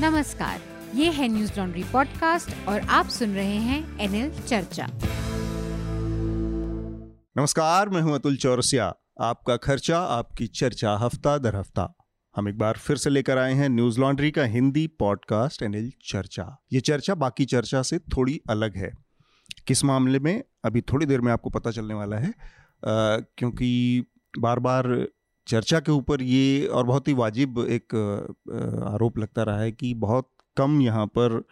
नमस्कार ये है न्यूज़ लॉन्ड्री पॉडकास्ट और आप सुन रहे हैं एनएल चर्चा। नमस्कार मैं हूँ अतुल चौरसिया। आपका खर्चा आपकी चर्चा हफ़्ता दर हफ़्ता। हम एक बार फिर से लेकर आए हैं न्यूज़ लॉन्ड्री का हिंदी पॉडकास्ट एनएल चर्चा। ये चर्चा बाकी चर्चा से थोड़ी अलग है। किस मामले में? अभी थोड़ी देर में आपको पता चलने वाला है। आ, क्योंकि बार बार चर्चा के ऊपर ये और बहुत ही वाजिब एक आरोप लगता रहा है कि बहुत कम यहाँ पर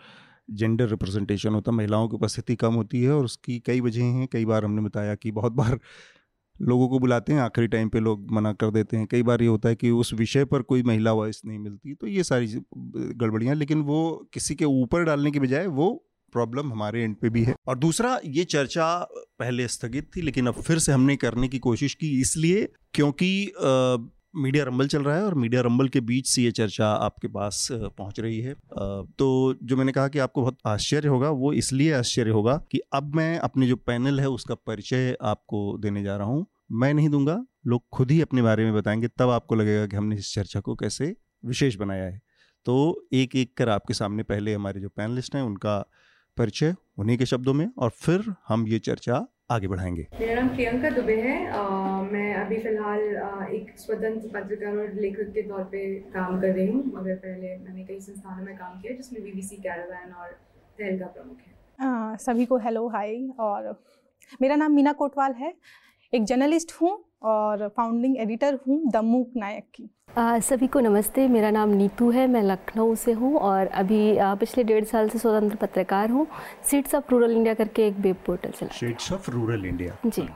जेंडर रिप्रेजेंटेशन होता, महिलाओं की उपस्थिति कम होती है और उसकी कई वजह हैं। कई बार हमने बताया कि बहुत बार लोगों को बुलाते हैं, आखिरी टाइम पे लोग मना कर देते हैं। कई बार ये होता है कि उस विषय पर कोई महिला वॉइस नहीं मिलती तो ये सारी गड़बड़ियाँ, लेकिन वो किसी के ऊपर डालने के बजाय वो प्रॉब्लम हमारे एंड पे भी है। और दूसरा ये चर्चा पहले स्थगित थी लेकिन अब फिर से हमने करने की कोशिश की इसलिए क्योंकि आ, मीडिया रंबल चल रहा है और मीडिया रंबल के बीच से ये चर्चा आपके पास पहुँच रही है। तो जो मैंने कहा कि आपको बहुत आश्चर्य होगा वो इसलिए आश्चर्य होगा कि अब मैं अपने जो पैनल है उसका परिचय आपको देने जा रहा हूँ। मैं नहीं दूँगा लोग खुद ही अपने बारे में बताएँगे तब आपको लगेगा कि हमने इस चर्चा को कैसे विशेष बनाया है। तो एक एक कर आपके सामने पहले हमारे जो पैनलिस्ट हैं उनका परिचय उन्हीं के शब्दों में और फिर हम ये चर्चा आगे बढ़ाएँगे। मेरा नाम प्रियंका दुबे है। आ, मैं अभी फ़िलहाल एक स्वतंत्र पत्रकार और लेखक के तौर पे काम कर रही हूँ मगर पहले मैंने कई संस्थानों में काम किया जिसमें बीबीसी कैरावैन और तहलका प्रमुख है। आ, सभी को हेलो हाय और मेरा नाम मीना कोटवाल है। एक जर्नलिस्ट हूँ और फाउंडिंग एडिटर हूँ दमूक नायक की। आ, सभी को नमस्ते मेरा नाम नीतू है मैं लखनऊ से हूँ और अभी आ, पिछले डेढ़ साल से स्वतंत्र पत्रकार हूँ। सीट्स ऑफ़ रूरल इंडिया करके एक वेब पोर्टल चला। सीट्स ऑफ़ रूरल इंडिया जी।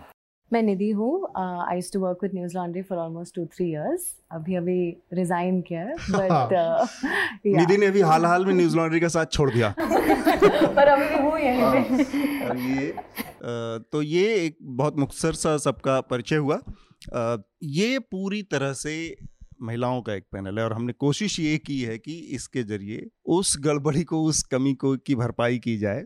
मैं निधि हूँ। I to work with Newslaundry for almost two three years अभी अभी रिजाइन किया है बट uh, निधि ने अभी हाल हाल में न्यूज़ लॉन्ड्री का साथ छोड़ दिया। पर अभी भी हूँ यहीं पे। हाँ, ये तो ये एक बहुत मुख्तर सा सबका परिचय हुआ। ये पूरी तरह से महिलाओं का एक पैनल है और हमने कोशिश ये की है कि इसके ज़रिए उस गड़बड़ी को उस कमी को की भरपाई की जाए।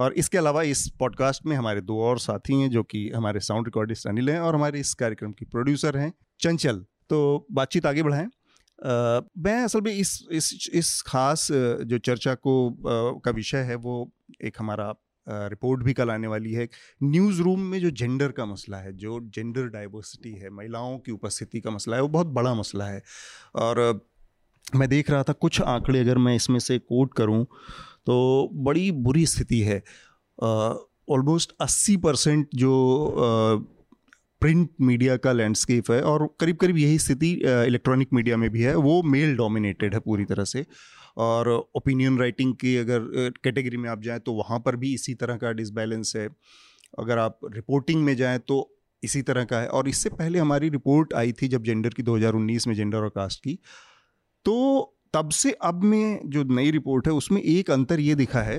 और इसके अलावा इस पॉडकास्ट में हमारे दो और साथी हैं जो कि हमारे साउंड रिकॉर्डिस्ट अनिल हैं और हमारे इस कार्यक्रम की प्रोड्यूसर हैं चंचल। तो बातचीत आगे बढ़ाएँ। मैं असल में इस इस इस खास जो चर्चा को आ, का विषय है वो एक हमारा रिपोर्ट भी कल आने वाली है। न्यूज़ रूम में जो जेंडर का मसला है जो जेंडर डाइवर्सिटी है महिलाओं की उपस्थिति का मसला है वो बहुत बड़ा मसला है। और मैं देख रहा था कुछ आंकड़े अगर मैं इसमें से कोट करूँ तो बड़ी बुरी स्थिति है। ऑलमोस्ट अस्सी परसेंट जो प्रिंट मीडिया का लैंडस्केप है और करीब करीब यही स्थिति इलेक्ट्रॉनिक मीडिया में भी है, वो मेल डोमिनेटेड है पूरी तरह से। और ओपिनियन राइटिंग की अगर कैटेगरी में आप जाएँ तो वहाँ पर भी इसी तरह का डिसबैलेंस है। अगर आप रिपोर्टिंग में जाएँ तो इसी तरह का है। और इससे पहले हमारी रिपोर्ट आई थी जब जेंडर की 2019 में जेंडर और कास्ट की। तो तब से अब में जो नई रिपोर्ट है उसमें एक अंतर ये दिखा है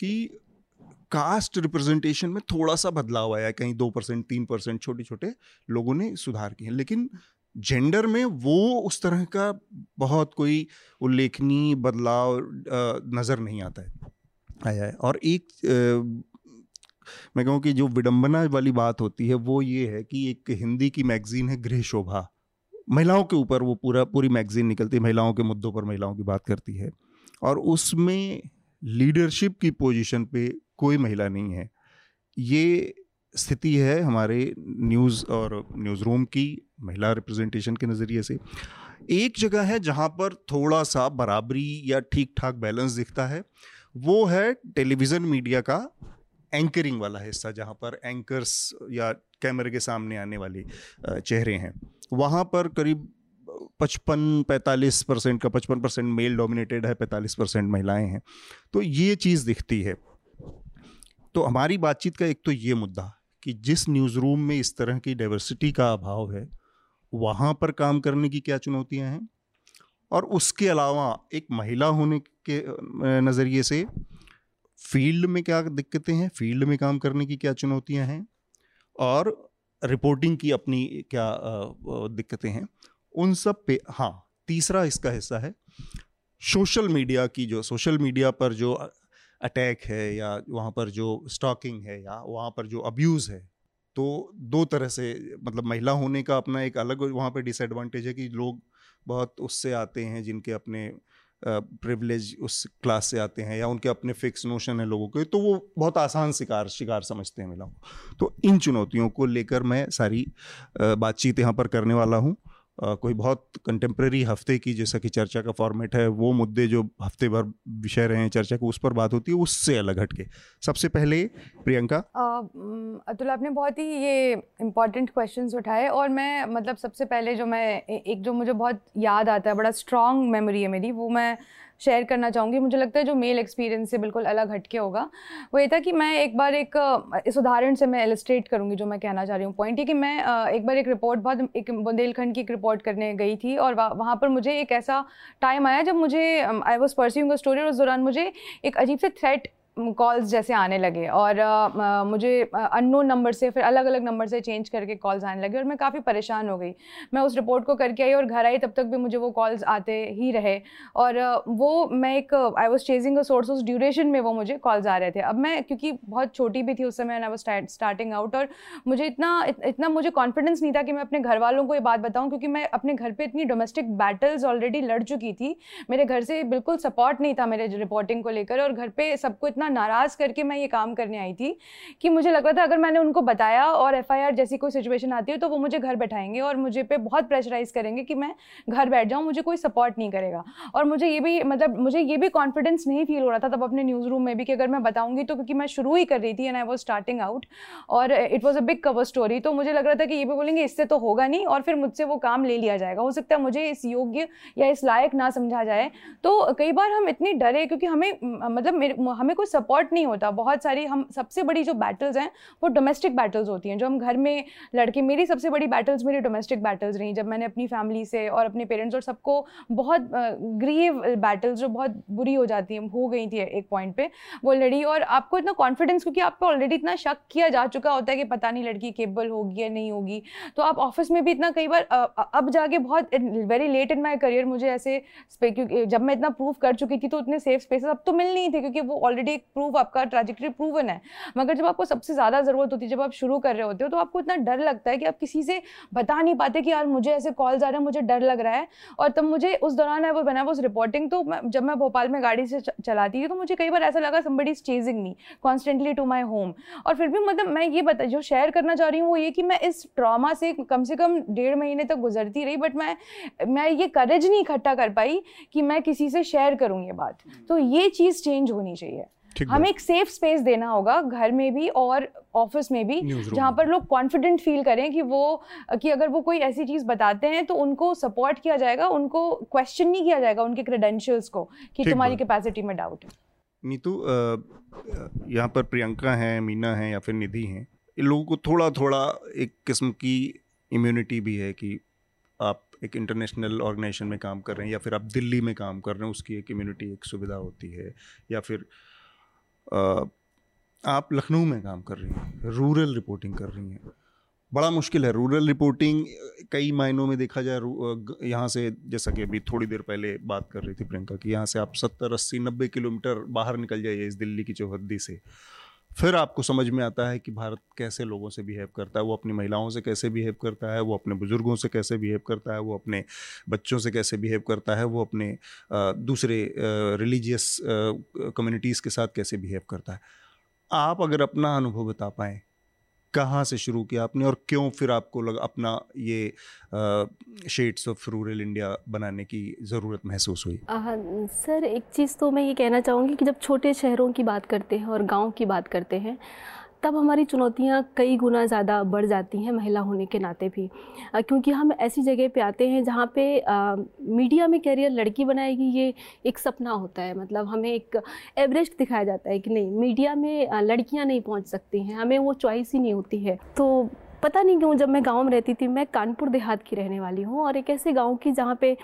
कि कास्ट रिप्रेजेंटेशन में थोड़ा सा बदलाव आया है। कहीं दो परसेंट तीन परसेंट छोटे छोटे लोगों ने सुधार किए लेकिन जेंडर में वो उस तरह का बहुत कोई उल्लेखनीय बदलाव नज़र नहीं आता है आया है। और एक आ, मैं कहूँ कि जो विडंबना वाली बात होती है वो ये है कि एक हिंदी की मैगजीन है गृह शोभा। महिलाओं के ऊपर वो पूरा, पूरी मैगजीन निकलती है, महिलाओं के मुद्दों पर महिलाओं की बात करती है। और उसमें लीडरशिप की पोजीशन पे कोई महिला नहीं है। ये स्थिति है हमारे न्यूज़ और न्यूज़ रूम की, महिला रिप्रेजेंटेशन के नज़रिए से। एक जगह है जहाँ पर थोड़ा सा बराबरी या ठीक ठाक बैलेंस दिखता है। वो है टेलीविज़न मीडिया का एंकरिंग वाला हिस्सा, जहाँ पर एंकर्स या कैमरे के सामने आने वाले चेहरे हैं। वहाँ पर करीब पचपन पैंतालीस परसेंट का पचपन परसेंट मेल डोमिनेटेड है, पैंतालीस परसेंट महिलाएँ हैं। तो ये चीज़ दिखती है। तो हमारी बातचीत का एक तो ये मुद्दा कि जिस न्यूज़ रूम में इस तरह की डाइवर्सिटी का अभाव है, वहाँ पर काम करने की क्या चुनौतियाँ हैं? और उसके अलावा एक महिला होने के नज़रिए से फ़ील्ड में क्या दिक्कतें हैं? फ़ील्ड में काम करने की क्या चुनौतियाँ हैं? और रिपोर्टिंग की अपनी क्या दिक्कतें हैं। उन सब पे हाँ तीसरा इसका हिस्सा है, सोशल मीडिया की जो, सोशल मीडिया पर जो अटैक है या वहाँ पर जो स्टॉकिंग है या वहाँ पर जो अब्यूज़ है तो दो तरह से मतलब महिला होने का अपना एक अलग वहाँ पर डिसएडवांटेज है कि लोग बहुत उससे आते हैं जिनके अपने प्रिविलेज उस क्लास से आते हैं या उनके अपने फिक्स नोशन है लोगों के तो वो बहुत आसान शिकार शिकार समझते हैं मिला तो इन चुनौतियों को लेकर मैं सारी बातचीत यहाँ पर करने वाला हूँ। कोई बहुत कंटेम्प्रेरी हफ़्ते की जैसा कि चर्चा का फॉर्मेट है, वो मुद्दे जो हफ़्ते भर विषय रहे हैं, चर्चा को उस पर बात होती है, उससे अलग हटके। सबसे पहले प्रियंका। अतुल, आपने बहुत ही ये इंपॉर्टेंट क्वेश्चंस उठाए और मैं मतलब सबसे पहले जो मैं एक जो मुझे बहुत याद आता है, बड़ा स्ट्रॉन्ग मेमोरी है मेरी, वो मैं शेयर करना चाहूँगी। मुझे लगता है जो मेल एक्सपीरियंस से बिल्कुल अलग हटके होगा। वो ये था कि मैं एक बार एक, इस उदाहरण से मैं एलिस्ट्रेट करूँगी जो मैं कहना चाह रही हूँ। पॉइंट ये कि मैं एक बार एक रिपोर्ट बहुत एक बुंदेलखंड की एक रिपोर्ट करने गई थी और वहाँ पर मुझे एक ऐसा टाइम आया जब मुझे आई वॉज़ परस्यूंग अ स्टोरी और उस दौरान मुझे एक अजीब से थ्रेट कॉल्स जैसे आने लगे और आ, मुझे अननोन नंबर से फिर अलग अलग नंबर से चेंज करके कॉल्स आने लगे और मैं काफ़ी परेशान हो गई। मैं उस रिपोर्ट को करके आई और घर आई तब तक भी मुझे वो कॉल्स आते ही रहे। और वो मैं एक I was chasing a source उस ड्यूरेशन में वो मुझे कॉल्स आ रहे थे। अब मैं क्योंकि बहुत छोटी भी थी उस समय आई वॉज़ स्टार्टिंग आउट और मुझे इतना इत, इतना मुझे कॉन्फिडेंस नहीं था कि मैं अपने घर वालों को ये बात बताऊँ क्योंकि मैं अपने घर पर इतनी डोमेस्टिक बैटल्स ऑलरेडी लड़ चुकी थी। मेरे घर से बिल्कुल सपोर्ट नहीं था मेरे रिपोर्टिंग को लेकर और घर पर सबको इतना नाराज़ करके मैं ये काम करने आई थी कि मुझे लग रहा था अगर मैंने उनको बताया और एफआईआर जैसी कोई सिचुएशन आती है तो वो मुझे घर बैठाएँगे और मुझे पे बहुत प्रेशराइज करेंगे कि मैं घर बैठ जाऊँ, मुझे कोई सपोर्ट नहीं करेगा। और मुझे ये भी मतलब मुझे ये भी कॉन्फिडेंस नहीं फील हो रहा था तब अपने न्यूज़ रूम में भी कि अगर मैं बताऊँगी तो क्योंकि मैं शुरू ही कर रही थी and I was starting out और it was a big cover story तो मुझे लग रहा था कि ये भी बोलेंगे, इससे तो होगा नहीं और फिर मुझसे वो काम ले लिया जाएगा। हो सकता है मुझे इस योग्य या इस लायक ना समझा जाए। तो कई बार हम इतनी डरे क्योंकि हमें मतलब हमें कोई सपोर्ट नहीं होता। बहुत सारी हम, सबसे बड़ी जो बैटल्स हैं, वो डोमेस्टिक बैटल्स होती हैं। जो हम घर में लड़के, मेरी सबसे बड़ी बैटल्स मेरी डोमेस्टिक बैटल्स रही। जब मैंने अपनी फैमिली से और अपने पेरेंट्स और सबको बहुत ग्रीव बैटल्स जो बहुत बुरी हो जाती हैं, हो गई थी एक पॉइंट पे, वो लड़ी। और आपको इतना कॉन्फिडेंस क्योंकि आप पे ऑलरेडी इतना शक किया जा चुका होता है कि पता नहीं लड़की केबल होगी या नहीं होगी। तो आप ऑफ़िस में भी इतना कई बार अब जाके बहुत very late in my career मुझे ऐसे जब मैं इतना प्रूव कर चुकी थी तो उतने सेफ़ स्पेसेस अब तो मिल नहीं थे, क्योंकि वो ऑलरेडी एक प्रूव आपका ट्राजेक्टरी प्रूव प्रूवन है। मगर जब आपको सबसे ज़्यादा ज़रूरत होती है, जब आप शुरू कर रहे होते हो तो आपको इतना डर लगता है कि आप किसी से बता नहीं पाते कि यार मुझे ऐसे कॉल्स आ रहे हैं, मुझे डर लग रहा है। और तब मुझे उस दौरान है, वो बना वो रिपोर्टिंग तो जब मैं भोपाल में गाड़ी से चलाती थी तो मुझे कई बार ऐसा लगा somebody is chasing me constantly to my home और फिर भी मतलब मैं ये बता, जो शेयर करना चाह रही हूँ, वो ये कि मैं इस ट्रामा से कम से कम डेढ़ महीने तक गुजरती रही बट मैं मैं ये करेज नहीं इकट्ठा कर पाई कि मैं किसी से शेयर करूँ ये बात। तो ये चीज़ चेंज होनी चाहिए। हमें एक सेफ़ स्पेस देना होगा घर में भी और ऑफ़िस में भी जहाँ पर लोग कॉन्फिडेंट फील करें कि वो कि अगर वो कोई ऐसी चीज़ बताते हैं तो उनको सपोर्ट किया जाएगा उनको क्वेश्चन नहीं किया जाएगा उनके क्रेडेंशियल्स को कि तुम्हारी कैपेसिटी में डाउट है। नीतू यहाँ पर प्रियंका है मीना है या फिर निधि हैं इन लोगों को थोड़ा थोड़ा एक किस्म की इम्यूनिटी भी है कि आप एक इंटरनेशनल ऑर्गेनाइजेशन में काम कर रहे हैं या फिर आप दिल्ली में काम कर रहे हैं उसकी एक इम्यूनिटी एक सुविधा होती है या फिर आप लखनऊ में काम कर रही हैं, रूरल रिपोर्टिंग कर रही हैं। बड़ा मुश्किल है, रूरल रिपोर्टिंग कई मायनों में देखा जाए यहाँ से जैसा कि अभी थोड़ी देर पहले बात कर रही थी प्रियंका कि यहाँ से आप सत्तर, अस्सी, नब्बे किलोमीटर बाहर निकल जाइए इस दिल्ली की चौहद्दी से। फिर आपको समझ में आता है कि भारत कैसे लोगों से बिहेव करता है, वो अपनी महिलाओं से कैसे बिहेव करता है, वो अपने बुज़ुर्गों से कैसे बिहेव करता है, वो अपने बच्चों से कैसे बिहेव करता है, वो अपने दूसरे रिलीजियस कम्युनिटीज़ के साथ कैसे बिहेव करता है। आप अगर अपना अनुभव बता पाएँ कहाँ से शुरू किया आपने और क्यों फिर आपको लगा अपना ये शेड्स ऑफ़ रूरल इंडिया बनाने की ज़रूरत महसूस हुई? आ, सर एक चीज़ तो मैं ये कहना चाहूँगी कि जब छोटे शहरों की बात करते हैं और गाँव की बात करते हैं तब हमारी चुनौतियाँ कई गुना ज़्यादा बढ़ जाती हैं महिला होने के नाते भी। क्योंकि हम ऐसी जगह पे आते हैं जहाँ पे मीडिया में कैरियर लड़की बनाएगी ये एक सपना होता है। मतलब हमें एक एवरेस्ट दिखाया जाता है कि नहीं, मीडिया में लड़कियाँ नहीं पहुँच सकती हैं, हमें वो चॉइस ही नहीं होती है। तो पता नहीं क्यों जब मैं गाँव में रहती थी, मैं कानपुर देहात की रहने वाली हूँ और एक ऐसे गाँव की जहाँ पे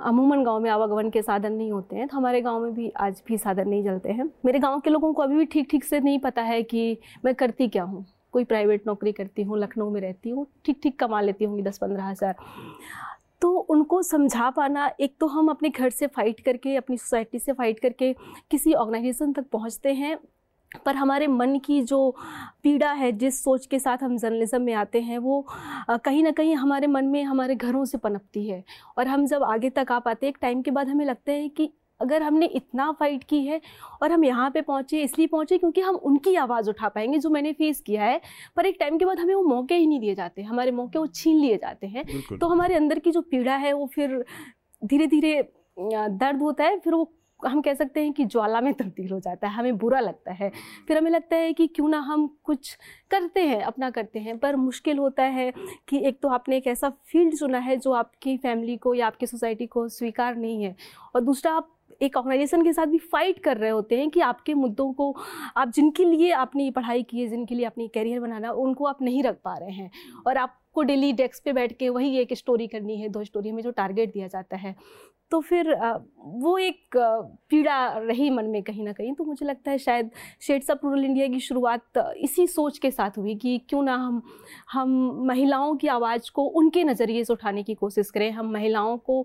अमूमन गाँव में आवागमन के साधन नहीं होते हैं तो हमारे गाँव में भी आज भी साधन नहीं चलते हैं। मेरे गाँव के लोगों को अभी भी ठीक ठीक से नहीं पता है कि मैं करती क्या हूँ। कोई प्राइवेट नौकरी करती हूँ, लखनऊ में रहती हूँ ठीक ठीक कमा लेती होंगी दस पंद्रह हज़ार। तो उनको समझा पाना, एक तो हम अपने घर से फ़ाइट करके, अपनी सोसाइटी से फ़ाइट करके किसी ऑर्गेनाइजेशन तक पहुँचते हैं पर हमारे मन की जो पीड़ा है जिस सोच के साथ हम जर्नलिज्म में आते हैं वो कहीं ना कहीं हमारे मन में हमारे घरों से पनपती है। और हम जब आगे तक आ पाते हैं एक टाइम के बाद हमें लगता है कि अगर हमने इतना फाइट की है और हम यहाँ पे पहुँचे इसलिए पहुँचे क्योंकि हम उनकी आवाज़ उठा पाएँगे जो मैंने फेस किया है पर एक टाइम के बाद हमें वो मौके ही नहीं दिए जाते। हमारे मौके वो छीन लिए जाते हैं। तो हमारे अंदर की जो पीड़ा है वो फिर धीरे धीरे दर्द होता है फिर वो हम कह सकते हैं कि ज्वाला में तब्दील हो जाता है, हमें बुरा लगता है। फिर हमें लगता है कि क्यों ना हम कुछ करते हैं, अपना करते हैं। पर मुश्किल होता है कि एक तो आपने एक ऐसा फ़ील्ड चुना है जो आपकी फैमिली को या आपकी सोसाइटी को स्वीकार नहीं है और दूसरा, आप एक ऑर्गेनाइजेशन के साथ भी फाइट कर रहे होते हैं कि आपके मुद्दों को आप जिनके लिए आपने ये पढ़ाई की है, जिनके लिए अपनी करियर बनाना उनको आप नहीं रख पा रहे हैं। और आपको डेली डेस्क पे बैठ के वही एक स्टोरी करनी है, दो स्टोरी में जो टारगेट दिया जाता है। तो फिर वो एक पीड़ा रही मन में कहीं ना कहीं। तो मुझे लगता है शायद शेड्स ऑफ़ रूरल इंडिया की शुरुआत इसी सोच के साथ हुई कि क्यों ना हम हम महिलाओं की आवाज़ को उनके नज़रिए से उठाने की कोशिश करें। हम महिलाओं को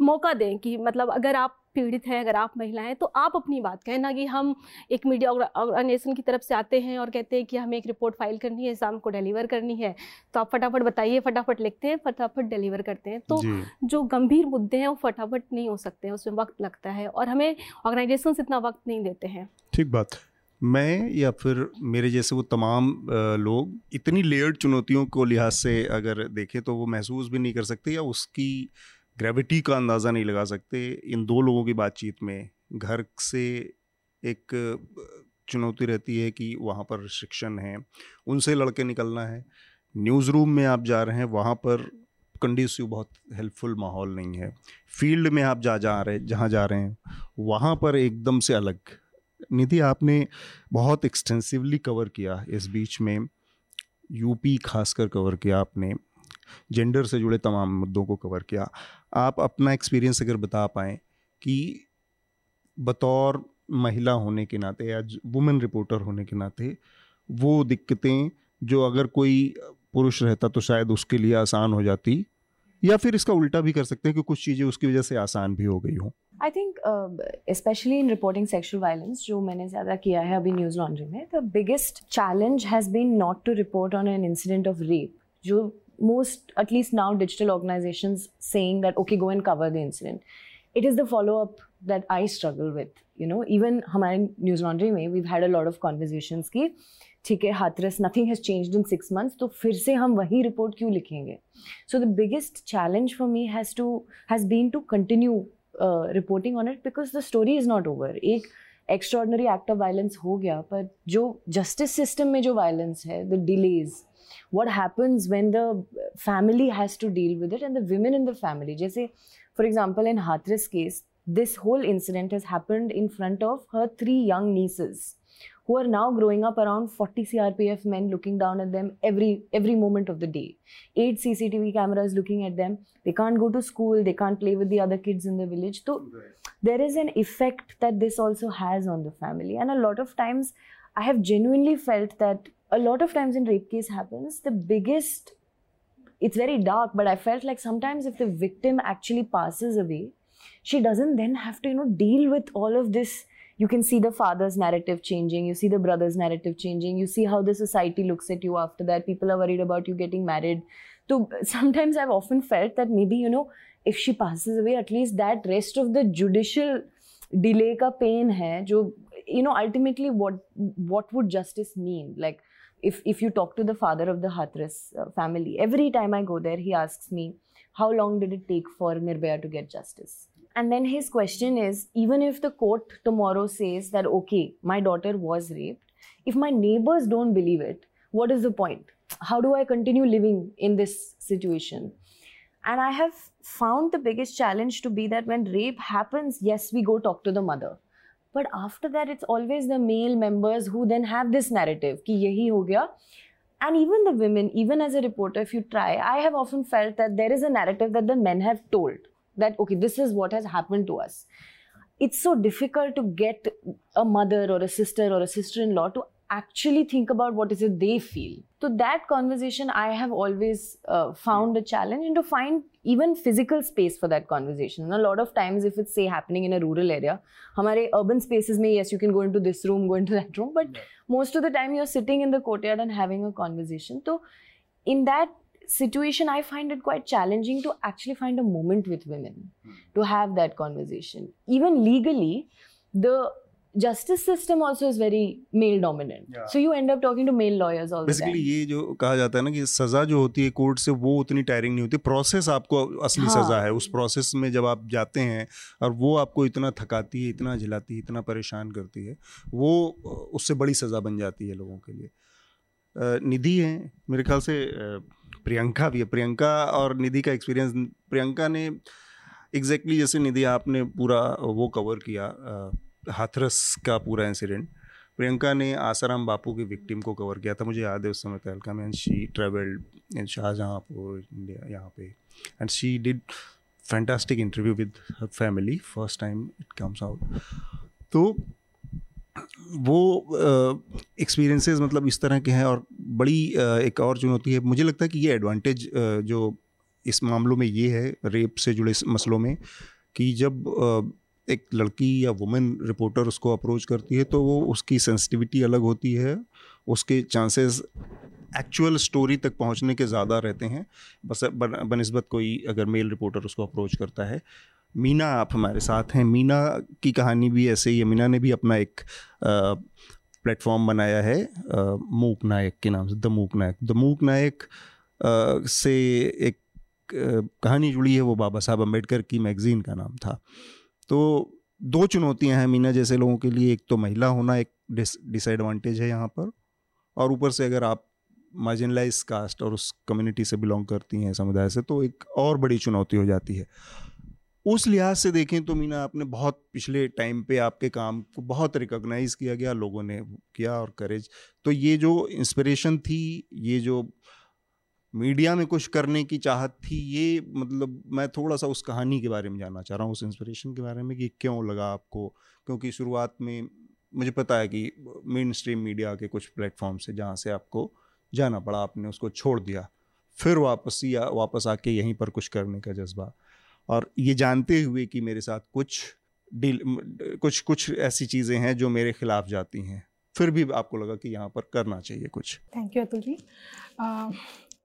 मौका दें कि मतलब अगर आप पीड़ित हैं अगर आप महिला हैं तो आप अपनी बात कहें। ना कि हम एक मीडिया ऑर्गेनाइजेशन की तरफ़ से आते हैं और कहते हैं कि हमें एक रिपोर्ट फ़ाइल करनी है शाम को डिलीवर करनी है। तो आप फटाफट बताइए फटाफट लिखते हैं फटाफट डिलीवर करते हैं। तो जो। गंभीर मुद्दे हैं वो फटाफट नहीं हो सकते हैं उसमें वक्त लगता है और हमें ऑर्गेनाइजेशन इतना वक्त नहीं देते हैं। ठीक बात। मैं या फिर मेरे जैसे वो तमाम लोग इतनी लेयर्ड चुनौतियों को लिहाज से अगर देखें तो वो महसूस भी नहीं कर सकते या उसकी ग्रेविटी का अंदाज़ा नहीं लगा सकते इन दो लोगों की बातचीत में। घर से एक चुनौती रहती है कि वहाँ पर रिस्ट्रिक्शन है। उनसे लड़के निकलना है। न्यूज़ रूम में आप जा रहे हैं, वहाँ पर कंडीसिव बहुत हेल्पफुल माहौल नहीं है। फ़ील्ड में आप जा जा रहे, जहाँ जा रहे हैं, वहाँ पर एकदम से अलग। निधि, आपने बहुत एक्सटेंसिवली कवर किया इस बीच में। यूपी खासकर कवर किया आपने। जेंडर से जुड़े तमाम मुद्दों को कवर किया। आप अपना एक्सपीरियंस अगर बता पाएँ कि बतौर महिला होने के नाते या वुमेन रिपोर्टर होने के नाते वो दिक्कतें जो अगर कोई पुरुष रहता तो शायद उसके लिए आसान हो जाती या फिर इसका उल्टा भी कर सकते हैं कि कुछ चीज़ें उसकी वजह से आसान भी हो गई हों। I think specially in reporting sexual violence जो मैंने ज़्यादा किया है अभी न्यूज़ लॉन्ड्री में the biggest challenge has been not to report on an incident of rape जो most at least now digital organizations saying that okay go and cover the incident it is the follow up that i struggle with you know even हमारे news laundry में we've had a lot of conversations की ठीक है Hathras nothing has changed in six months तो फिर से हम वही रिपोर्ट क्यों लिखेंगे so the biggest challenge for me has to has been to continue reporting on it because the story is not over एक एक्स्ट्रॉर्डनरी एक्ट ऑफ वायलेंस हो गया पर जो जस्टिस सिस्टम में जो वायलेंस है the delays what happens when the family has to deal with it and the women in the family. Jaise, for example, in Hathras case, this whole incident has happened in front of her three young nieces who are now growing up around 40 CRPF men looking down at them every every moment of the day. Eight CCTV cameras looking at them. They can't go to school. They can't play with the other kids in the village. So there is an effect that this also has on the family. And a lot of times, I have genuinely felt that a lot of times in rape case happens, the biggest, it's very dark, but I felt like sometimes if the victim actually passes away, she doesn't then have to, you know, deal with all of this. You can see the father's narrative changing, you see the brother's narrative changing, you see how the society looks at you after that. People are worried about you getting married. So sometimes I've often felt that maybe, you know, if she passes away, at least that rest of the judicial delay ka pain hai, jo, you know, ultimately what what would justice mean? Like if if you talk to the father of the Hathras uh, family, every time I go there, he asks me, "How long did it take for Nirbhaya to get justice?" And then his question is, even if the court tomorrow says that okay, my daughter was raped, if my neighbors don't believe it, what is the point? How do I continue living in this situation? And I have found the biggest challenge to be that when rape happens, yes, we go talk to the mother but after that it's always the male members who then have this narrative ki yahi ho gaya. And even the women even as a reporter if you try i have often felt that there is a narrative that the men have told that okay this is what has happened to us. It's so difficult to get a mother or a sister or a sister-in-law to actually think about what is it they feel so that conversation i have always uh, found a challenge and to find even physical space for that conversation and a lot of times if it's say happening in a rural area hamare urban spaces may yes you can go into this room go into that room but yeah. most of the time you're sitting in the courtyard and having a conversation so in that situation i find it quite challenging to actually find a moment with women mm. to have that conversation even legally the justice system also is very male dominant. Yeah. so you end up talking to male lawyers all ये जो कहा जाता है ना कि सजा जो होती है कोर्ट से वो उतनी टायरिंग नहीं होती। प्रोसेस आपको असली हाँ। सजा है। उस प्रोसेस में जब आप जाते हैं और वो आपको इतना थकाती है इतना झिलाती है इतना परेशान करती है वो उससे बड़ी सजा बन जाती है लोगों के लिए। निधि है। मेरे ख्याल से प्रियंका भी है। प्रियंका और निधि का एक्सपीरियंस प्रियंका ने एग्जैक्टली exactly जैसे निधि आपने पूरा वो कवर किया हाथरस का पूरा इंसिडेंट प्रियंका ने आसाराम बापू की विक्टिम को कवर किया था मुझे याद है उस समय तहलका में she travelled in Shahjahanpur India यहाँ पे. And she did fantastic interview with her family first time it comes out तो वो एक्सपीरियंसेस uh, मतलब इस तरह के हैं और बड़ी अ, एक और चुनौती है. मुझे लगता है कि ये एडवांटेज uh, जो इस मामलों में ये है रेप से जुड़े मसलों में कि जब अ, एक लड़की या वुमेन रिपोर्टर उसको अप्रोच करती है तो वो उसकी सेंसिटिविटी अलग होती है, उसके चांसेस एक्चुअल स्टोरी तक पहुँचने के ज़्यादा रहते हैं। बस, बन, बनस्बत कोई अगर मेल रिपोर्टर उसको अप्रोच करता है, मीना आप हमारे साथ हैं। मीना की कहानी भी ऐसे ही है। मीना ने भी अपना एक प्लेटफॉर्म बनाया है मूक नायक के नाम से, द मूक नायक। द मूक नायक से एक कहानी जुड़ी है, वो बाबा साहब अंबेडकर की मैगज़ीन का नाम था। तो दो चुनौतियाँ हैं मीना जैसे लोगों के लिए। एक तो महिला होना एक डिस डिसएडवांटेज है यहाँ पर। और ऊपर से अगर आप मार्जिनलाइज कास्ट और उस कम्युनिटी से बिलोंग करती हैं समुदाय से तो एक और बड़ी चुनौती हो जाती है। उस लिहाज से देखें तो मीना आपने बहुत पिछले टाइम पे आपके काम को बहुत रिकॉग्नाइज किया गया, लोगों ने किया और करेज तो ये जो इंस्पिरेशन थी, ये जो मीडिया में कुछ करने की चाहत थी, ये मतलब मैं थोड़ा सा उस कहानी के बारे में जानना चाह रहा हूँ, उस इंस्पिरेशन के बारे में कि क्यों लगा आपको? क्योंकि शुरुआत में मुझे पता है कि मेन स्ट्रीम मीडिया के कुछ प्लेटफॉर्म से जहाँ से आपको जाना पड़ा, आपने उसको छोड़ दिया। फिर वापसी या, वापस आके यहीं पर कुछ करने का जज्बा। और ये जानते हुए कि मेरे साथ कुछ डील कुछ कुछ ऐसी चीज़ें हैं जो मेरे खिलाफ जाती हैं, फिर भी आपको लगा कि यहाँ पर करना चाहिए कुछ। Thank you Atul ji.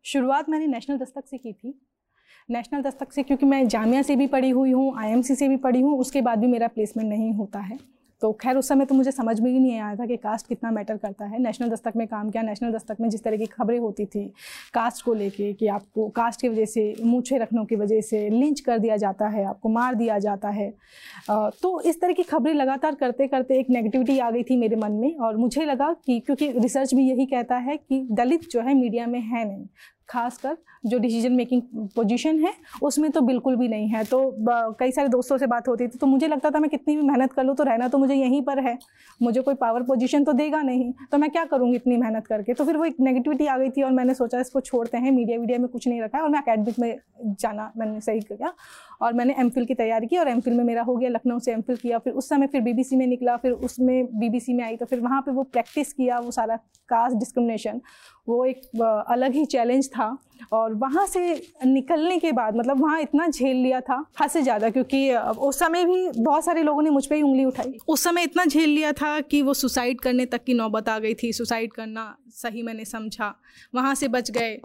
शुरुआत मैंने नेशनल दस्तक से की थी। नेशनल दस्तक से क्योंकि मैं जामिया से भी पढ़ी हुई हूँ, आईएमसी से भी पढ़ी हूँ, उसके बाद भी मेरा प्लेसमेंट नहीं होता है। तो खैर, उस समय तो मुझे समझ में ही नहीं आया था कि कास्ट कितना मैटर करता है। नेशनल दस्तक में काम किया, नेशनल दस्तक में जिस तरह की खबरें होती थी कास्ट को लेके कि आपको कास्ट की वजह से मूछे रखने की वजह से लिंच कर दिया जाता है, आपको मार दिया जाता है। तो इस तरह की खबरें लगातार करते करते एक नेगेटिविटी आ गई थी मेरे मन में और मुझे लगा कि, क्योंकि रिसर्च भी यही कहता है कि दलित जो है मीडिया में है नहीं। खासकर जो डिसीज़न मेकिंग पोजीशन है, उसमें तो बिल्कुल भी नहीं है। तो कई सारे दोस्तों से बात होती थी तो मुझे लगता था मैं कितनी भी मेहनत कर लूँ तो रहना तो मुझे यहीं पर है। मुझे कोई पावर पोजीशन तो देगा नहीं तो मैं क्या करूँगी इतनी मेहनत करके? तो फिर वो एक नेगेटिविटी आ गई थी और मैंने सोचा इसको छोड़ते हैं मीडिया वीडिया में कुछ नहीं रखा है और मैं अकेडमिक में जाना मैंने सही किया। और मैंने एम की तैयारी की और एम में मेरा हो गया, लखनऊ से एम किया। फिर उस समय फिर बीबीसी में निकला, फिर उसमें बीबीसी में आई तो फिर वहाँ पर वो प्रैक्टिस किया, वो सारा कास्ट डिस्क्रिमिनेशन वो एक अलग ही चैलेंज था और वहाँ से निकलने के बाद मतलब वहाँ इतना झेल लिया था, हद से ज़्यादा, क्योंकि उस समय भी बहुत सारे लोगों ने मुझ पर ही उंगली उठाई। उस समय इतना झेल लिया था कि वो सुसाइड करने तक की नौबत आ गई थी सुसाइड करना सही मैंने समझा, वहाँ से बच गए।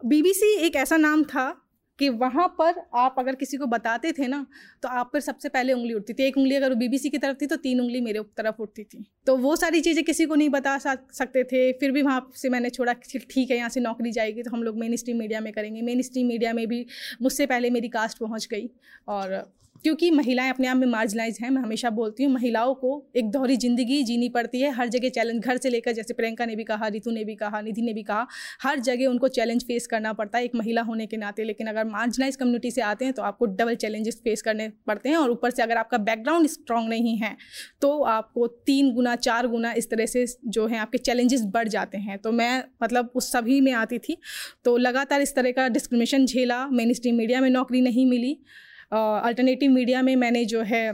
बीबीसी एक ऐसा नाम था कि वहाँ पर आप अगर किसी को बताते थे ना तो आप पर सबसे पहले उंगली उठती थी। एक उंगली अगर बीबीसी की तरफ़ थी तो तीन उंगली मेरे तरफ़ उठती थी। तो वो सारी चीज़ें किसी को नहीं बता सकते थे। फिर भी वहाँ से मैंने छोड़ा ठीक है, यहाँ से नौकरी जाएगी तो हम लोग मेन स्ट्रीम मीडिया में करेंगे। मेन स्ट्रीम मीडिया में भी मुझसे पहले मेरी कास्ट पहुँच गई और क्योंकि महिलाएँ अपने आप में मार्जिनाइज हैं, मैं हमेशा बोलती हूँ, महिलाओं को एक दोहरी ज़िंदगी जीनी पड़ती है। हर जगह चैलेंज घर से लेकर जैसे प्रियंका ने भी कहा, रितु ने भी कहा, निधि ने भी कहा, हर जगह उनको चैलेंज फेस करना पड़ता है एक महिला होने के नाते। लेकिन अगर मार्जिनाइज कम्युनिटी से आते हैं तो आपको डबल चैलेंजेस फेस करने पड़ते हैं और ऊपर से अगर आपका बैकग्राउंड स्ट्रांग नहीं है तो आपको तीन गुना, चार गुना इस तरह से जो है आपके चैलेंजेस बढ़ जाते हैं। तो मैं मतलब उस सभी में आती थी तो लगातार इस तरह का डिस्क्रिमिनेशन झेला मेन स्ट्रीम मीडिया में नौकरी नहीं मिली। अल्टरनेटिव मीडिया में मैंने जो है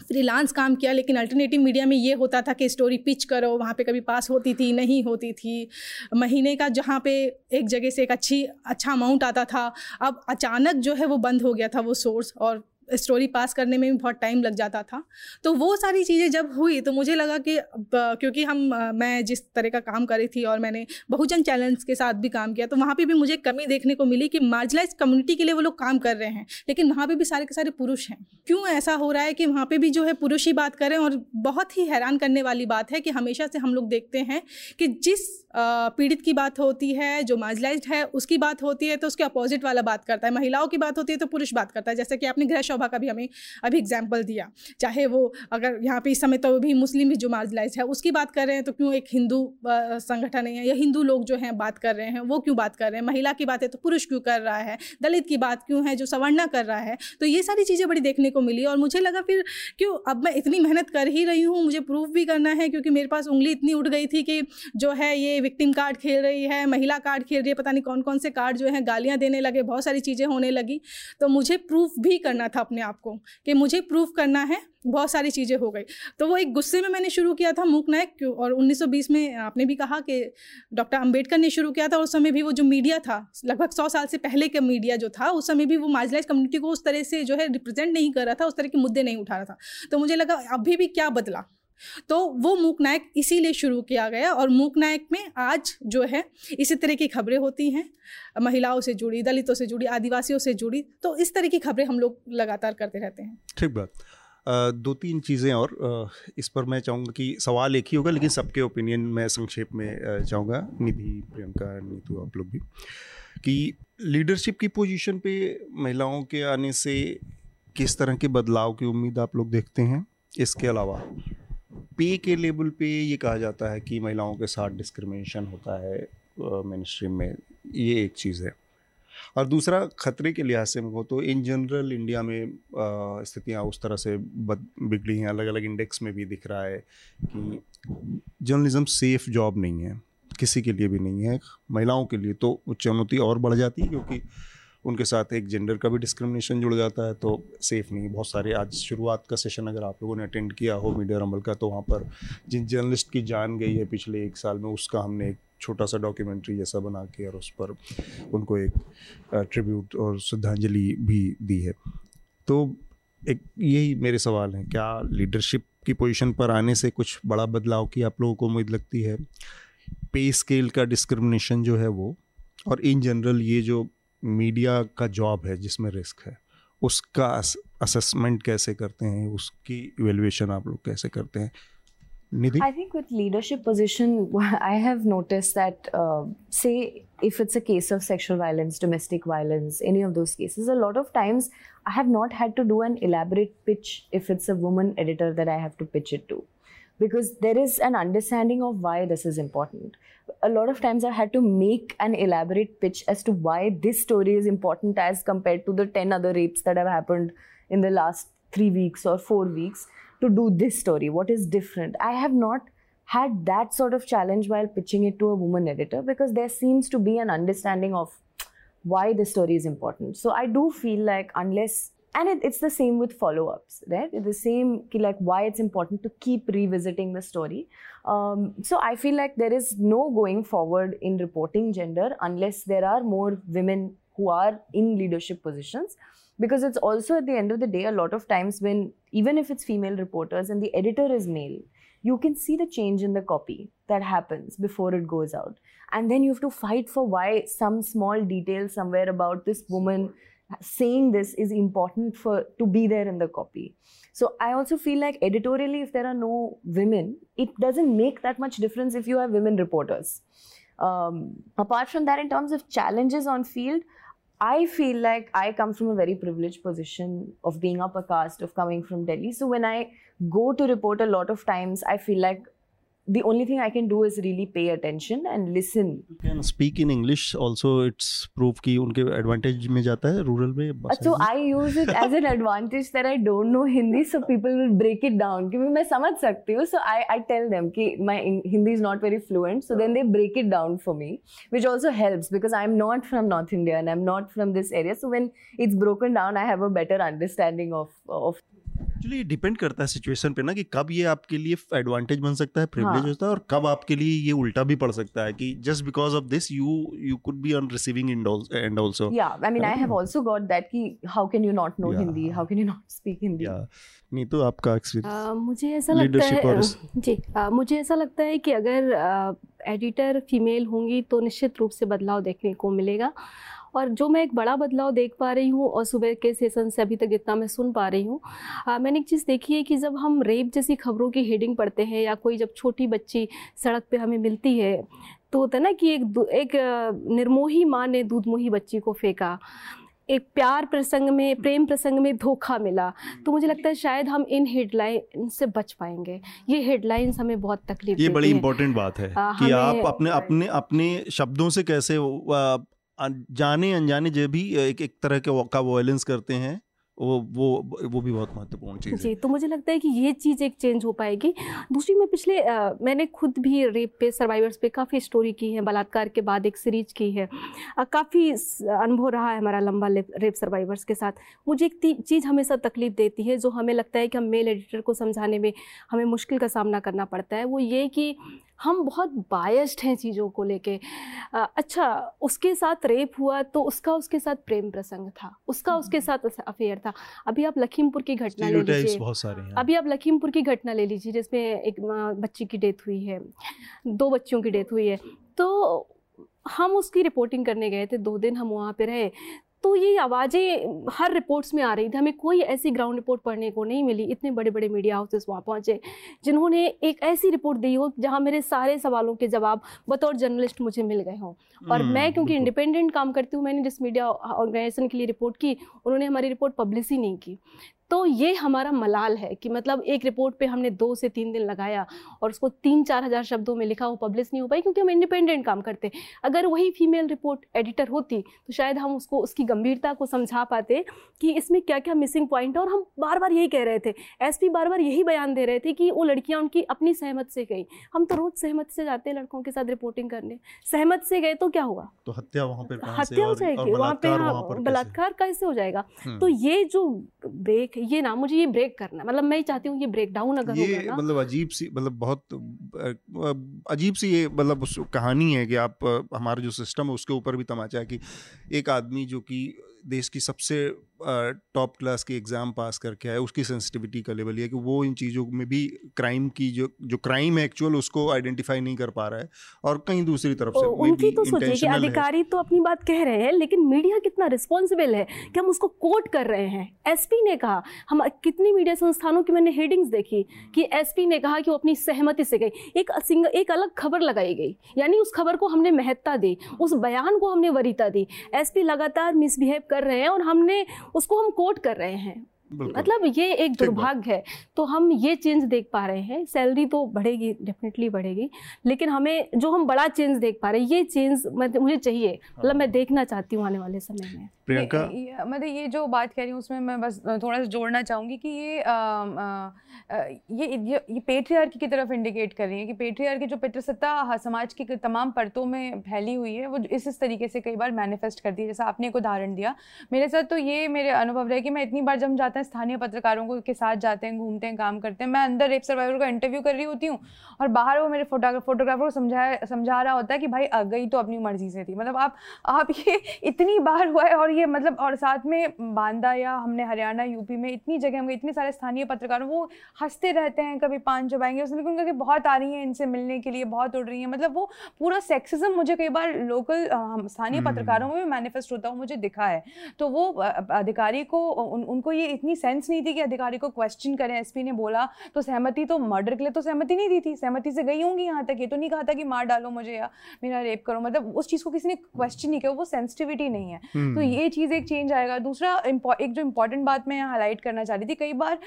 फ्रीलांस काम किया, लेकिन अल्टरनेटिव मीडिया में ये होता था कि स्टोरी पिच करो, वहाँ पे कभी पास होती थी, नहीं होती थी। महीने का जहाँ पे एक जगह से एक अच्छी अच्छा अमाउंट आता था, अब अचानक जो है वो बंद हो गया था वो सोर्स और स्टोरी पास करने में भी बहुत टाइम लग जाता था। तो वो सारी चीज़ें जब हुई तो मुझे लगा कि क्योंकि हम, मैं जिस तरह का काम करी थी और मैंने बहुजन चैलेंज के साथ भी काम किया तो वहाँ पे भी मुझे कमी देखने को मिली कि मार्जिलाइज कम्युनिटी के लिए वो लोग काम कर रहे हैं, लेकिन वहाँ पे भी सारे के सारे पुरुष हैं। क्यों ऐसा हो रहा है कि वहाँ पर भी जो है पुरुष ही बात करें और बहुत ही हैरान करने वाली बात है कि हमेशा से हम लोग देखते हैं कि जिस पीड़ित की बात होती है, जो मार्जिलाइज है, उसकी बात होती है तो उसके अपोजिट वाला बात करता है। महिलाओं की बात होती है तो पुरुष बात करता है। जैसे कि आपने गृह शोभा का भी हमें अभी एग्ज़ाम्पल दिया। चाहे वो अगर यहाँ पे इस समय तो भी मुस्लिम भी जो मार्जिलाइज है, उसकी बात कर रहे हैं तो क्यों एक हिंदू संगठन है या हिंदू लोग जो हैं बात कर रहे हैं, वो क्यों बात कर रहे हैं? महिला की बात है तो पुरुष क्यों कर रहा है? दलित की बात क्यों है, जो सवर्णा कर रहा है? तो ये सारी चीज़ें बड़ी देखने को मिली और मुझे लगा फिर क्यों अब मैं इतनी मेहनत कर ही रही हूँ, मुझे प्रूफ भी करना है, क्योंकि मेरे पास उंगली इतनी उठ गई थी कि जो है ये विक्टिम कार्ड खेल रही है, महिला कार्ड खेल रही है, पता नहीं कौन कौन से कार्ड जो है गालियाँ देने लगे, बहुत सारी चीज़ें होने लगी। तो मुझे प्रूफ भी करना था अपने आप को कि मुझे प्रूफ करना है, बहुत सारी चीज़ें हो गई। तो वो एक गुस्से में मैंने शुरू किया था, मूक नायक, और 1920 में आपने भी कहा कि डॉक्टर अंबेडकर ने शुरू किया था उस समय भी वो जो मीडिया था, लगभग सौ साल से पहले का मीडिया जो था, उस समय भी वो मार्जिलाइज कम्युनिटी को उस तरह से जो है रिप्रेजेंट नहीं कर रहा था, उस तरह के मुद्दे नहीं उठा रहा था। तो मुझे लगा, अभी भी क्या बदला? तो वो मूक नायक इसीलिए शुरू किया गया और मूक नायक में आज जो है, इसी तरह की खबरें होती हैं। महिलाओं से जुड़ी, दलितों से जुड़ी, आदिवासियों से जुड़ी तो इस तरह की खबरें हम लोग लगातार करते रहते हैं। ठीक बात। दो तीन चीज़ें और इस पर मैं चाहूँगा कि सवाल एक ही होगा, लेकिन सबके ओपिनियन मैं संक्षेप में चाहूँगा। निधि, प्रियंका, नीतू, आप लोग भी। कि लीडरशिप की पोजीशन पे महिलाओं के आने से किस तरह के बदलाव की उम्मीद आप लोग देखते हैं? इसके अलावा पे के लेवल पे ये कहा जाता है कि महिलाओं के साथ डिस्क्रिमिनेशन होता है मिनिस्ट्री में। ये एक चीज़ है। और दूसरा, खतरे के लिहाज से हो तो इन जनरल इंडिया में स्थितियाँ उस तरह से बिगड़ी हैं। अलग अलग इंडेक्स में भी दिख रहा है कि जर्नलिज्म सेफ़ जॉब नहीं है। किसी के लिए भी नहीं है। महिलाओं के लिए तो चुनौती और बढ़ जाती है क्योंकि उनके साथ एक जेंडर का भी डिस्क्रिमिनेशन जुड़ जाता है तो सेफ़ नहीं बहुत सारे आज शुरुआत का सेशन अगर आप लोगों ने अटेंड किया हो मीडिया रंबल का तो वहाँ पर जिन जर्नलिस्ट की जान गई है पिछले एक साल में, उसका हमने एक छोटा सा डॉक्यूमेंट्री जैसा बना के और उस पर उनको एक ट्रिब्यूट और श्रद्धांजलि भी दी है। तो एक यही मेरे सवाल हैं, क्या लीडरशिप की पोजीशन पर आने से कुछ बड़ा बदलाव की आप लोगों को उम्मीद लगती है? पे स्केल का डिस्क्रिमिनेशन जो है वो, और इन जनरल ये जो मीडिया का जॉब है जिसमें रिस्क है उसका असेसमेंट कैसे करते हैं उसकी इवेल्युएशन आप लोग कैसे करते हैं Nidhi? I think with leadership position, I have noticed that, uh, say, if it's a case of sexual violence, domestic violence, any of those cases, a lot of times I have not had to do an elaborate pitch if it's a woman editor that I have to pitch it to. Because there is an understanding of why this is important a lot of times I've had to make an elaborate pitch as to why this story is important as compared to the 10 other rapes that have happened in the last three weeks or four weeks to do this story. What is different? I have not had that sort of challenge while pitching it to a woman editor because there seems to be an understanding of why the story is important. So I do feel like unless and it, it's the same with follow-ups right? It's the same like why it's important to keep revisiting the story. Um, so i feel like there is no going forward in reporting gender unless there are more women who are in leadership positions. Because it's also at the end of the day a lot of times when even if it's female reporters and the editor is male you can see the change in the copy that happens before it goes out. And then you have to fight for why some small detail somewhere about this woman saying this is important for to be there in the copy. So i also feel like editorially if there are no women it doesn't make that much difference if you have women reporters. Um, apart from that in terms of challenges on field i feel like i come from a very privileged position of being upper caste of coming from delhi. So when i go to report a lot of times i feel like the only thing I can do is really pay attention and listen. You can speak in English also. It's proof कि उनके advantage में जाता है rural में. So I use it as an advantage that I don't know Hindi, so people will break it down. क्योंकि मैं समझ सकती हूँ, so I I tell them कि my Hindi is not very fluent, so then they break it down for me, which also helps because I'm not from North India and I'm not from this area. So when it's broken down, I have a better understanding of of actually ये depend करता है situation पे ना कि कब ये आपके लिए एडवांटेज बन सकता है प्रिविलेज हाँ। होता है और कब आपके लिए ये उल्टा भी पड़ सकता है कि just because of this you you could be on receiving end also Yeah, I mean, I have Oh. also got that. Ki, how can you not know Yeah. Hindi? How can you not speak Hindi? या नहीं तो आपका experience आ, मुझे ऐसा लगता है और जी आ, मुझे ऐसा लगता है कि अगर एडिटर फीमेल होंगी तो निश्चित रूप से बदलाव देखने को मिलेगा और जो मैं एक बड़ा बदलाव देख पा रही हूँ और सुबह के सेशन से अभी तक जितना मैं सुन पा रही हूँ मैंने एक चीज़ देखी है कि जब हम रेप जैसी खबरों की हेडिंग पढ़ते हैं या कोई जब छोटी बच्ची सड़क पर हमें मिलती है तो होता है ना कि एक एक निर्मोही माँ ने दूधमोही बच्ची को फेंका एक प्यार प्रसंग में प्रेम प्रसंग में धोखा मिला तो मुझे लगता है शायद हम इन हेडलाइन से बच पाएँगे ये हेडलाइंस हमें बहुत तकलीफ़ ये बड़ी। इंपॉर्टेंट बात है आ, कि आप अपने अपने अपने शब्दों से कैसे आ, जाने अनजाने जो भी एक एक तरह के का वॉयलेंस करते हैं वो वो वो भी बहुत महत्वपूर्ण चीज़ जी तो मुझे लगता है कि ये चीज़ एक चेंज हो पाएगी। दूसरी मैं पिछले अ, मैंने खुद भी रेप पे सर्वाइवर्स पे काफ़ी स्टोरी की है बलात्कार के बाद एक सीरीज़ की है। काफ़ी अनुभव रहा है हमारा लंबा रेप सर्वाइवर्स के साथ। मुझे एक चीज़ हमेशा तकलीफ़ देती है जो हमें लगता है कि हम मेल एडिटर को समझाने में हमें मुश्किल का सामना करना पड़ता है वो ये कि हम बहुत बायस्ड हैं चीज़ों को लेके। अच्छा उसके साथ रेप हुआ तो उसका उसके साथ प्रेम प्रसंग था उसका उसके साथ अफेयर था। अभी आप लखीमपुर की घटना ले लीजिए। बहुत सारे हैं। अभी आप लखीमपुर की घटना ले लीजिए जिसमें एक बच्ची की डेथ हुई है दो बच्चियों की डेथ हुई है। तो हम उसकी रिपोर्टिंग करने गए थे दो दिन हम वहाँ पे रहे। तो ये आवाज़ें हर रिपोर्ट्स में आ रही थी। हमें कोई ऐसी ग्राउंड रिपोर्ट पढ़ने को नहीं मिली। इतने बड़े बड़े मीडिया हाउसेस वहाँ पहुँचे जिन्होंने एक ऐसी रिपोर्ट दी हो जहाँ मेरे सारे सवालों के जवाब बतौर जर्नलिस्ट मुझे मिल गए हों। और हम्म, मैं क्योंकि इंडिपेंडेंट काम करती हूँ मैंने जिस मीडिया ऑर्गेनाइजेशन के लिए रिपोर्ट की उन्होंने हमारी रिपोर्ट पब्लिश ही नहीं की। तो ये हमारा मलाल है कि मतलब एक रिपोर्ट पे हमने दो से तीन दिन लगाया और उसको तीन चार हज़ार शब्दों में लिखा वो पब्लिश नहीं हो पाई क्योंकि हम इंडिपेंडेंट काम करते। अगर वही फीमेल रिपोर्ट एडिटर होती तो शायद हम उसको उसकी गंभीरता को समझा पाते कि इसमें क्या क्या मिसिंग पॉइंट है और हम बार बार यही कह रहे थे एसपी बार बार यही बयान दे रहे थे कि वो लड़कियाँ उनकी अपनी सहमत से गई। हम तो रोज़ सहमत से जाते हैं लड़कों के साथ रिपोर्टिंग करने। सहमत से गए तो क्या हुआ? तो हत्या वहाँ पर हत्या हो जाएगी। वहाँ पे बलात्कार हाँ, पर कैसे? बलात्कार कैसे हो जाएगा। हम्म। तो ये जो ब्रेक ये ना मुझे ये ब्रेक करना मतलब मैं चाहती हूँ ये ब्रेक डाउन अगर ये मतलब अजीब सी मतलब बहुत अजीब सी ये मतलब उस कहानी है कि आप हमारा जो सिस्टम है उसके ऊपर भी तमाचा है कि एक आदमी जो कि देश की सबसे टॉप क्लास की एग्ज़ाम पास करके आया उसकी सेंसिटिविटी का लेवल ये कि वो इन चीज़ों में भी क्राइम की जो जो क्राइम है एक्चुअल उसको आइडेंटिफाई नहीं कर पा रहा है और कहीं दूसरी तरफ़ से उनकी तो सोचिए कि अधिकारी तो अपनी बात कह रहे हैं लेकिन मीडिया कितना रिस्पॉन्सिबल है कि हम उसको कोट कर रहे हैं। एसपी ने कहा हम कितनी मीडिया संस्थानों की मैंने हेडिंग्स देखी कि एसपी ने कहा कि वो अपनी सहमति से गई। एक सिंग एक अलग खबर लगाई गई यानी उस खबर को हमने महत्ता दी उस बयान को हमने वरीता दी। एसपी लगातार मिसबिहेव कर रहे हैं और हमने उसको हम कोट कर रहे हैं। मतलब ये एक दुर्भाग्य है। तो हम ये चेंज देख पा रहे हैं सैलरी तो बढ़ेगी डेफिनेटली बढ़ेगी लेकिन हमें जो हम बड़ा चेंज देख पा रहे हैं ये चेंज मुझे चाहिए। मतलब हाँ। मैं देखना चाहती हूँ आने वाले समय में। प्रियंका? मतलब ये जो बात कह रही हूँ उसमें मैं बस थोड़ा सा जोड़ना चाहूँगी कि ये अ, अ, ये ये ये पेट्रियार्की की तरफ़ इंडिकेट कर रही है कि पेट्रियार्की जो पितृसत्ता समाज की तमाम परतों में फैली हुई है वो इस इस तरीके से कई बार मैनिफेस्ट करती है जैसा आपने एक उदाहरण दिया। मेरे साथ तो ये मेरे अनुभव रहे कि मैं इतनी बार जब हम जाते हैं स्थानीय पत्रकारों को के साथ जाते हैं घूमते हैं काम करते हैं। मैं अंदर रेप सर्वाइवर का इंटरव्यू कर रही होती हूँ और बाहर वो मेरे फोटोग्राफर फोटोग्राफर को समझाया समझा रहा होता है कि भाई आ गई तो अपनी मर्ज़ी से थी। मतलब आप आप ये इतनी बार हुआ है और ये मतलब और साथ में बांदा या हमने हरियाणा यूपी में इतनी जगह हम गए इतने सारे स्थानीय पत्रकारों वो हँसते रहते हैं कभी पान चबाएँगे उसने उनका कि बहुत आ रही हैं इनसे मिलने के लिए बहुत उड़ रही हैं। मतलब वो पूरा सेक्सिज्म मुझे कई बार लोकल स्थानीय हम्म। पत्रकारों में भी मैनिफेस्ट होता हुआ मुझे दिखा है। तो वो अधिकारी को उन, उनको ये इतनी सेंस नहीं थी कि अधिकारी को क्वेश्चन करें। एसपी ने बोला तो सहमति तो मर्डर के लिए तो सहमति नहीं दी थी। सहमति से गई होंगी यहाँ तक। ये तो नहीं कहा था कि मार डालो मुझे या मेरा रेप करो। मतलब उस चीज़ को किसी ने क्वेश्चन नहीं किया। वो सेंसिटिविटी नहीं है। तो हम्म। ये चीज़ एक चेंज आएगा। दूसरा एक जो इंपॉर्टेंट बात मैं हाईलाइट करना चाह रही थी कई बार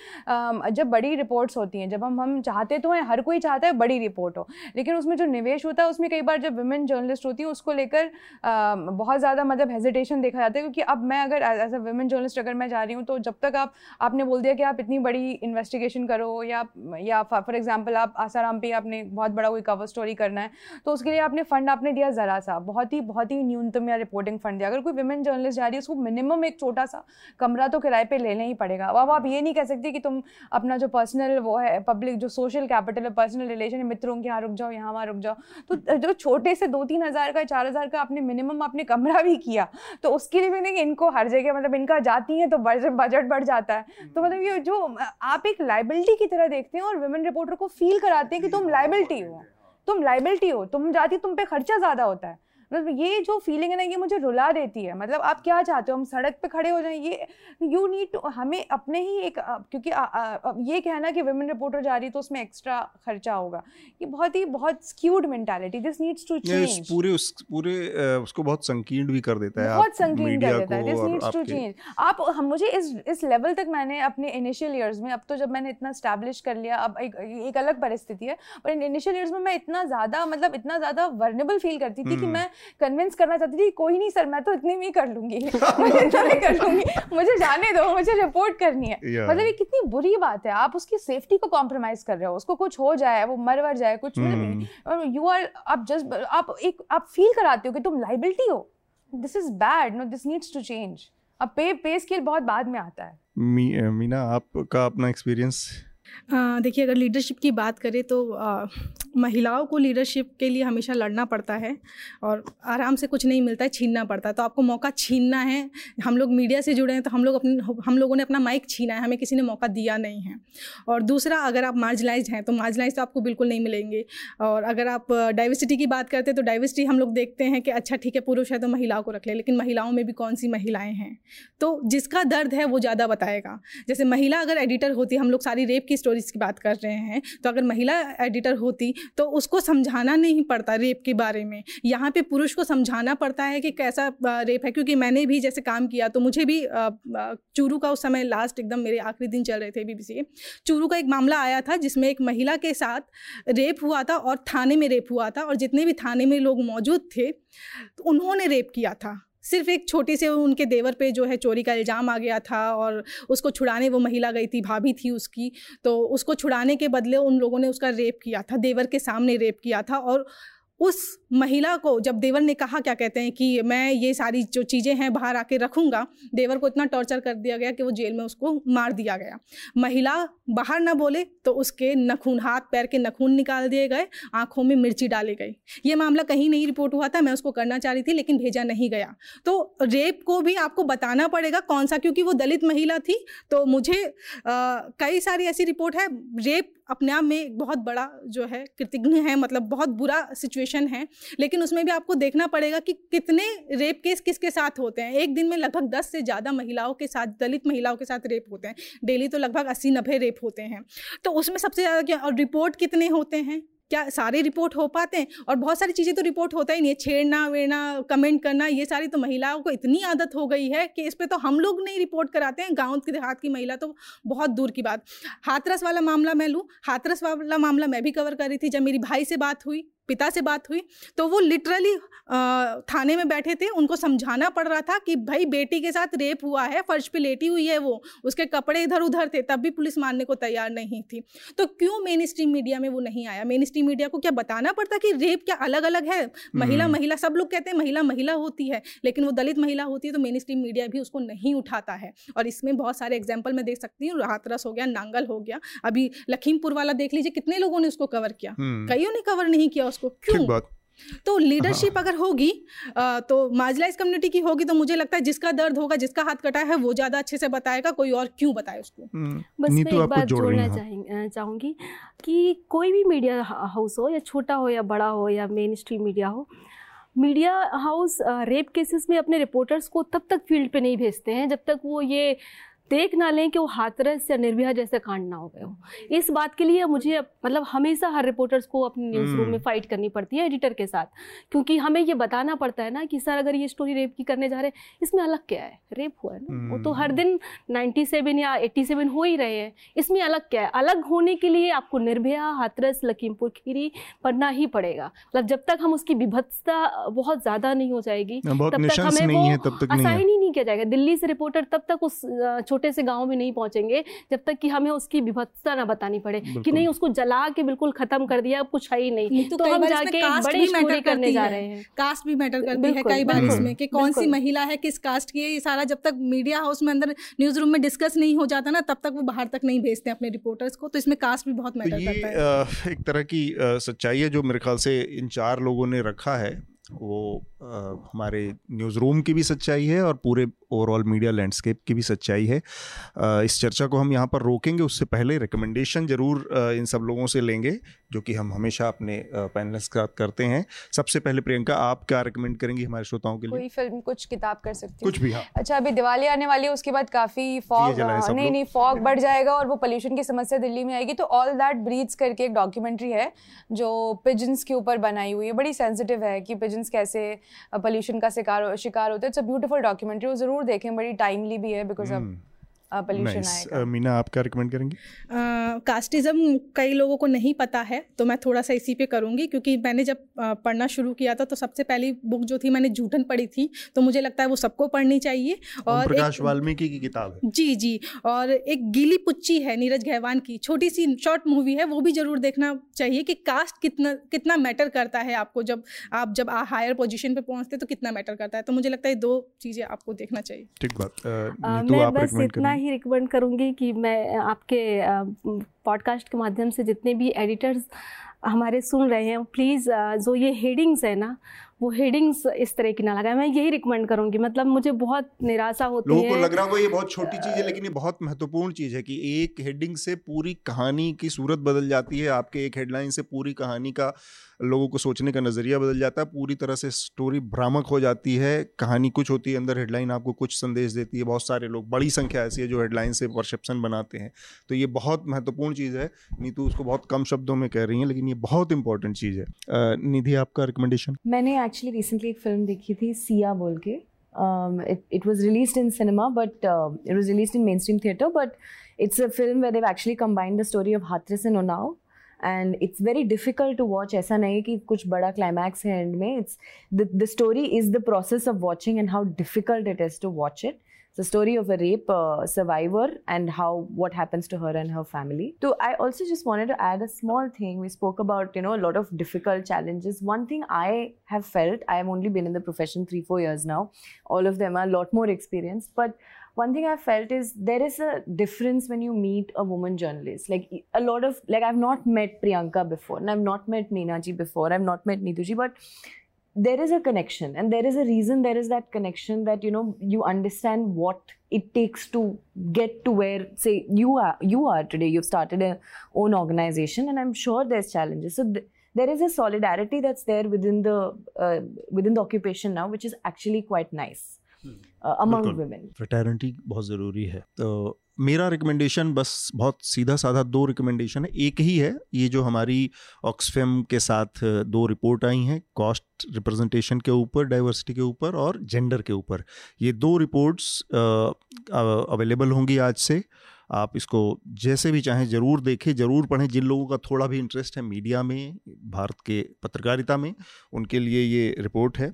जब बड़ी रिपोर्ट्स होती हैं जब हम हम चाहते तो हैं हर कोई चाहता है बड़ी रिपोर्ट हो। लेकिन उसमें जो निवेश होता है उसमें कई बार जब वुमेन जर्नलिस्ट होती हैं उसको लेकर बहुत ज़्यादा मतलब हेजिटेशन देखा जाता है क्योंकि अब मैं अगर एज अ वुमेन जर्नलिस्ट अगर मैं जा रही हूँ तो जब तक आप आपने बोल दिया कि आप इतनी बड़ी इन्वेस्टिगेशन करो या या फॉर एग्ज़ाम्पल आप आसाराम पे आपने बहुत बड़ा कोई कवर स्टोरी करना है तो उसके लिए आपने फंड आपने दिया ज़रा सा, बहुत ही बहुत ही न्यूनतम या रिपोर्टिंग फंड दिया। अगर कोई वुमेन जर्नलिस्ट जा रही है, उसको मिनिमम एक छोटा सा कमरा तो किराए पर लेना ही पड़ेगा। अब आप ये नहीं कह सकते कि तुम अपना जो पर्सनल वो है पब्लिक जो सोशल कैपिटल है पर्सनल रिलेशन है, मित्रों के यहाँ रुक जाओ, यहाँ वहाँ रुक जाओ तो जो छोटे से दो तीन हज़ार का, चार हज़ार का आपने मिनिमम आपने कमरा भी किया तो उसके लिए भी नहीं इनको हर जगह मतलब इनका जाती है तो बजट बढ़ जाता है। तो मतलब ये जो आप एक लाइबिलिटी की तरह देखते हैं और वुमेन रिपोर्टर को फील कराते हैं कि तुम लाइबिलिटी हो तुम लाइबिलिटी हो तुम जाती तुम पे खर्चा ज़्यादा होता है। मतलब ये जो फीलिंग है ना ये मुझे रुला देती है। मतलब आप क्या चाहते हो हम सड़क पे खड़े हो जाएँ ये यू नीड टू हमें अपने ही एक क्योंकि आ, आ, आ, ये कहना कि वुमेन रिपोर्टर जा रही तो उसमें एक्स्ट्रा खर्चा होगा। ये बहुत ही बहुत skewed mentality this needs to change पूरे उस पूरे उसको बहुत संकीर्ण भी कर देता है बहुत संकीर्ण कर देता है। दिस नीड्स टू चेंज आप हम मुझे इस इस लेवल तक मैंने अपने इनिशियल ईयर्स में अब तो जब मैंने इतना स्टैब्लिश कर लिया अब एक एक अलग परिस्थिति है पर इनिशियल ईयर्स में मैं इतना ज़्यादा मतलब इतना ज़्यादा वर्नेबल फील करती थी कि हम्म। मैं कन्विंस करना चाहती थी कोई नहीं सर मैं तो इतनी भी कर लूँगी। मैं इतना भी कर लूँगी। मुझे जाने दो मुझे रिपोर्ट करनी है। मतलब ये कितनी बुरी बात है। आप उसकी सेफ्टी को कॉम्प्रोमाइज कर रहे हो। उसको कुछ हो जाए वो मर वर जाए कुछ मतलब यू आर आप जस्ट आप एक आप फील कराते हो कि तुम लाइबिलिटी हो। This is bad no this needs to change अब पे पे स्केल बहुत बाद में आता है। मी, मीना आपका अपना एक्सपीरियंस देखिए, अगर लीडरशिप की बात करें तो महिलाओं को लीडरशिप के लिए हमेशा लड़ना पड़ता है और आराम से कुछ नहीं मिलता है, छीनना पड़ता है। तो आपको मौका छीनना है, हम लोग मीडिया से जुड़े हैं तो हम लोग अपने, हम लोगों ने अपना माइक छीना है, हमें किसी ने मौका दिया नहीं है। और दूसरा, अगर आप मार्जिलाइज हैं तो मार्जिलाइज तो आपको बिल्कुल नहीं मिलेंगे। और अगर आप डाइवर्सिटी की बात करते हैं तो डाइवर्सिटी हम लोग देखते हैं कि अच्छा ठीक है, पुरुष है तो महिलाओं को रख ले, लेकिन महिलाओं में भी कौन सी महिलाएँ हैं? तो जिसका दर्द है वो ज़्यादा बताएगा। जैसे महिला अगर एडिटर होती, हम लोग सारी रेप की स्टोरीज की बात कर रहे हैं तो अगर महिला एडिटर होती तो उसको समझाना नहीं पड़ता रेप के बारे में। यहाँ पे पुरुष को समझाना पड़ता है कि कैसा रेप है, क्योंकि मैंने भी जैसे काम किया तो मुझे भी चूरू का उस समय लास्ट एकदम मेरे आखिरी दिन चल रहे थे बीबीसी के चूरू का एक मामला आया था, जिसमें एक महिला के साथ रेप हुआ था और थाने में रेप हुआ था, और जितने भी थाने में लोग मौजूद थे तो उन्होंने रेप किया था। सिर्फ़ एक छोटी से उनके देवर पे जो है चोरी का इल्ज़ाम आ गया था और उसको छुड़ाने वो महिला गई थी, भाभी थी उसकी। तो उसको छुड़ाने के बदले उन लोगों ने उसका रेप किया था, देवर के सामने रेप किया था और उस महिला को जब देवर ने कहा क्या कहते हैं कि मैं ये सारी जो चीज़ें हैं बाहर आके रखूँगा देवर को इतना टॉर्चर कर दिया गया कि वो जेल में उसको मार दिया गया। महिला बाहर ना बोले तो उसके नखून हाथ पैर के नखून निकाल दिए गए आँखों में मिर्ची डाली गई। ये मामला कहीं नहीं रिपोर्ट हुआ था मैं उसको करना चाह रही थी लेकिन भेजा नहीं गया। तो रेप को भी आपको बताना पड़ेगा कौन सा क्योंकि वो दलित महिला थी तो मुझे आ, कई सारी ऐसी रिपोर्ट है रेप अपने आप में एक बहुत बड़ा जो है कृतज्ञ है मतलब बहुत बुरा सिचुएशन है। लेकिन उसमें भी आपको देखना पड़ेगा कि कितने रेप केस किसके साथ होते हैं। एक दिन में लगभग दस से ज़्यादा महिलाओं के साथ, दलित महिलाओं के साथ रेप होते हैं। डेली तो लगभग अस्सी नब्बे रेप होते हैं। तो उसमें सबसे ज़्यादा क्या, और रिपोर्ट कितने होते हैं? क्या सारे रिपोर्ट हो पाते हैं? और बहुत सारी चीज़ें तो रिपोर्ट होता ही नहीं है। छेड़ना, वेड़ना, कमेंट करना, ये सारी तो महिलाओं को इतनी आदत हो गई है कि इस पर तो हम लोग नहीं रिपोर्ट कराते हैं। गाँव के देहात की महिला तो बहुत दूर की बात। हाथरस वाला मामला मैं लूँ? हाथरस वाला मामला मैं भी कवर कर रही थी जब मेरी भाई से बात हुई। पिता से बात हुई तो वो लिटरली थाने में बैठे थे उनको समझाना पड़ रहा था कि भाई बेटी के साथ रेप हुआ है फर्श पे लेटी हुई है वो उसके कपड़े इधर उधर थे तब भी पुलिस मानने को तैयार नहीं थी। तो क्यों मेन स्ट्रीम मीडिया में वो नहीं आया? मेन स्ट्रीम मीडिया को क्या बताना पड़ता कि रेप क्या अलग अलग है? महिला हम्म। महिला सब लोग कहते हैं महिला महिला होती है लेकिन वो दलित महिला होती है तो मेन स्ट्रीम मीडिया भी उसको नहीं उठाता है। और इसमें बहुत सारे एग्ज़ाम्पल मैं देख सकती हूँ हाथरस हो गया नांगल हो गया अभी लखीमपुर वाला देख लीजिए कितने लोगों ने उसको कवर किया। हम्म। कईयों ने कवर नहीं किया उसको क्यों? तो लीडरशिप हाँ। अगर होगी तो मार्जिलाइज कम्युनिटी की होगी तो मुझे लगता है जिसका दर्द होगा जिसका हाथ कटा है वो ज़्यादा अच्छे से बताएगा कोई और क्यों बताए उसको? हम्म, बस मैं एक बात जोड़ना चाहूँगी कि कोई भी मीडिया हाउस हो या छोटा हो या बड़ा हो या मेन स्ट्रीम मीडिया हो मीडिया हाउस रेप केसेस में अपने रिपोर्टर्स को तब तक फ़ील्ड पे नहीं भेजते हैं जब तक वो ये देख ना लें कि वो हाथरस या निर्भया जैसे कांड ना हो गए हो। इस बात के लिए मुझे मतलब हमेशा हर रिपोर्टर्स को अपने न्यूज़ रूम में फाइट करनी पड़ती है एडिटर के साथ। क्योंकि हमें ये बताना पड़ता है ना कि सर अगर ये स्टोरी रेप की करने जा रहे हैं इसमें अलग क्या है? रेप हुआ है ना? वो तो हर दिन 97 या 87 हो ही रहे हैं। इसमें अलग क्या है? अलग होने के लिए आपको निर्भया हाथरस लखीमपुर खीरी पढ़ना ही पड़ेगा। मतलब जब तक हम उसकी विभत्सता बहुत ज़्यादा नहीं हो जाएगी तब तक हमें वो असाइन ही। नहीं किया जाएगा। दिल्ली से रिपोर्टर तब तक उस छोटे से गाँव में नहीं पहुँचेंगे जब तक कि हमें उसकी विभत्सता ना बतानी पड़े कि नहीं उसको जला के बिल्कुल खत्म कर दिया अब कुछ है ही नहीं। नीतू, तो हम जाके कास्ट बड़ी मैटर करने जा रहे हैं। कास्ट भी मैटर करती है कई बार इसमें कि कौन सी महिला है किस कास्ट की है ये सारा जब तक मीडिया हाउस में अंदर न्यूज़ रूम में डिस्कस नहीं हो जाता ना तब तक वो बाहर तक नहीं भेजते अपने रिपोर्टर्स को तो इसमें कास्ट भी बहुत तो मैटर करता है। एक तरह की सच्चाई है जो मेरे ख्याल से इन चार लोगों ने रखा है वो हमारे न्यूज़ रूम की भी सच्चाई है और पूरे ओवरऑल मीडिया लैंडस्केप की भी सच्चाई है। इस चर्चा को हम यहाँ पर रोकेंगे उससे पहले रिकमेंडेशन ज़रूर इन सब लोगों से लेंगे जो कि हम हमेशा अपने पैनलिस्ट के साथ करते हैं। सबसे पहले प्रियंका आप क्या रिकमेंड करेंगी हमारे श्रोताओं के लिए? कोई फ़िल्म कुछ किताब कर सकती हूँ। कुछ भी हाँ। अच्छा अभी दिवाली आने वाली है उसके बाद काफ़ी फॉग नहीं नहीं फॉग बढ़ जाएगा और वो पोल्यूशन की समस्या दिल्ली में आएगी। तो ऑल दैट ब्रीड्स करके एक डॉक्यूमेंट्री है जो पिजन्स के ऊपर बनाई हुई है। बड़ी सेंसिटिव है कि पिजन्स कैसे पोल्यूशन का शिकार शिकार होते हैं। इट्स अ ब्यूटीफुल डॉक्यूमेंट्री वो ज़रूर देखें, बड़ी टाइमली भी है बिकॉज़ अब पोल्यूशन नाइस आएगा। मीना आप क्या रिकमेंड करेंगी? कास्टिज़म कई लोगों को नहीं पता है तो मैं थोड़ा सा इसी पे करूँगी क्योंकि मैंने जब पढ़ना शुरू किया था तो सबसे पहली बुक जो थी मैंने जूठन पढ़ी थी तो मुझे लगता है वो सबको पढ़नी चाहिए। और प्रकाश वाल्मीकि की किताब है। जी जी। और एक गीली पुच्ची है नीरज गहवान की छोटी सी शॉर्ट मूवी है वो भी ज़रूर देखना चाहिए कि कास्ट कितना कितना मैटर करता है आपको जब आप जब हायर पोजिशन पे पहुँचते तो कितना मैटर करता है। तो मुझे लगता है दो चीज़ें आपको देखना चाहिए। ठीक बात। ही रिकमेंड करूँगी कि मैं आपके पॉडकास्ट के माध्यम से जितने भी एडिटर्स हमारे सुन रहे हैं प्लीज़ जो ये हेडिंग्स है ना वो हेडिंग्स इस तरह की ना लगाए। मैं यही रिकमेंड करूँगी। मतलब मुझे बहुत निराशा होती लोगों है। लोगों को लग रहा होगा ये बहुत छोटी चीज़ है लेकिन ये बहुत महत्वपूर्ण चीज़ है कि एक हेडिंग से पूरी कहानी की सूरत बदल जाती है। आपके एक हेडलाइन से पूरी कहानी का लोगों को सोचने का नज़रिया बदल जाता है। पूरी तरह से स्टोरी भ्रामक हो जाती है। कहानी कुछ होती है अंदर हेडलाइन आपको कुछ संदेश देती है। बहुत सारे लोग बड़ी संख्या ऐसी है जो हेडलाइन से परसेप्शन बनाते हैं। तो ये बहुत महत्वपूर्ण चीज़ है। नीतू उसको बहुत कम शब्दों में कह रही है लेकिन ये बहुत इंपॉर्टेंट चीज़ है। निधि आपका रिकमेंडेशन मैंने एक्चुअली रिसेंटली एक फ़िल्म देखी थी सिया बोल के it was release in cinema but it was release in mainstream theatre but it's a film where they've actually combined the story of Hathras and Unnao and it's very difficult to watch ऐसा नहीं है कि कुछ बड़ा climax है end में. It's the story is the process of watching and how difficult it is to watch it the story of a rape uh, survivor and how what happens to her and her family. So i also just wanted to add a small thing. We spoke about you know a lot of difficult challenges. One thing i have felt i have only been in the profession 3 4 years now. All of them are a lot more experienced. But one thing i felt is there is a difference when you meet a woman journalist. Like a lot of like i've not met priyanka before and i've not met meena ji before. I've not met neetu ji but there is a connection and there is a reason there is that connection that you know you understand what it takes to get to where say you are you are today. You've started a own organization and i'm sure there's challenges. So th- there is a solidarity that's there within the uh, within the occupation now which is actually quite nice among बिल्कुल। Fraternity बहुत ज़रूरी है। तो मेरा recommendation बस बहुत सीधा साधा दो रिकमेंडेशन है। एक ही है ये जो हमारी ऑक्सफेम के साथ दो रिपोर्ट आई हैं कॉस्ट रिप्रेजेंटेशन के ऊपर डाइवर्सिटी के ऊपर और जेंडर के ऊपर। ये दो रिपोर्ट्स अवेलेबल होंगी आज से। आप इसको जैसे भी चाहें ज़रूर देखें ज़रूर पढ़ें। जिन लोगों का थोड़ा भी इंटरेस्ट है मीडिया में भारत के पत्रकारिता में उनके लिए ये रिपोर्ट है।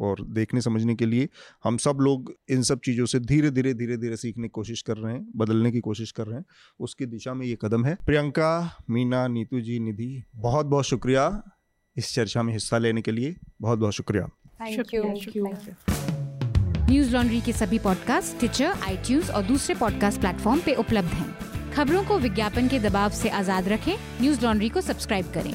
और देखने समझने के लिए हम सब लोग इन सब चीज़ों से धीरे धीरे धीरे धीरे सीखने की कोशिश कर रहे हैं बदलने की कोशिश कर रहे हैं। उसकी दिशा में ये कदम है। प्रियंका मीना नीतू जी निधि बहुत बहुत शुक्रिया इस चर्चा में हिस्सा लेने के लिए। बहुत बहुत शुक्रिया। न्यूज़ लॉन्ड्री के सभी पॉडकास्ट टिचर आईटीज और दूसरे पॉडकास्ट प्लेटफॉर्म पे उपलब्ध हैं। खबरों को विज्ञापन के दबाव से आज़ाद रखें। न्यूज़ लॉन्ड्री को सब्सक्राइब करें।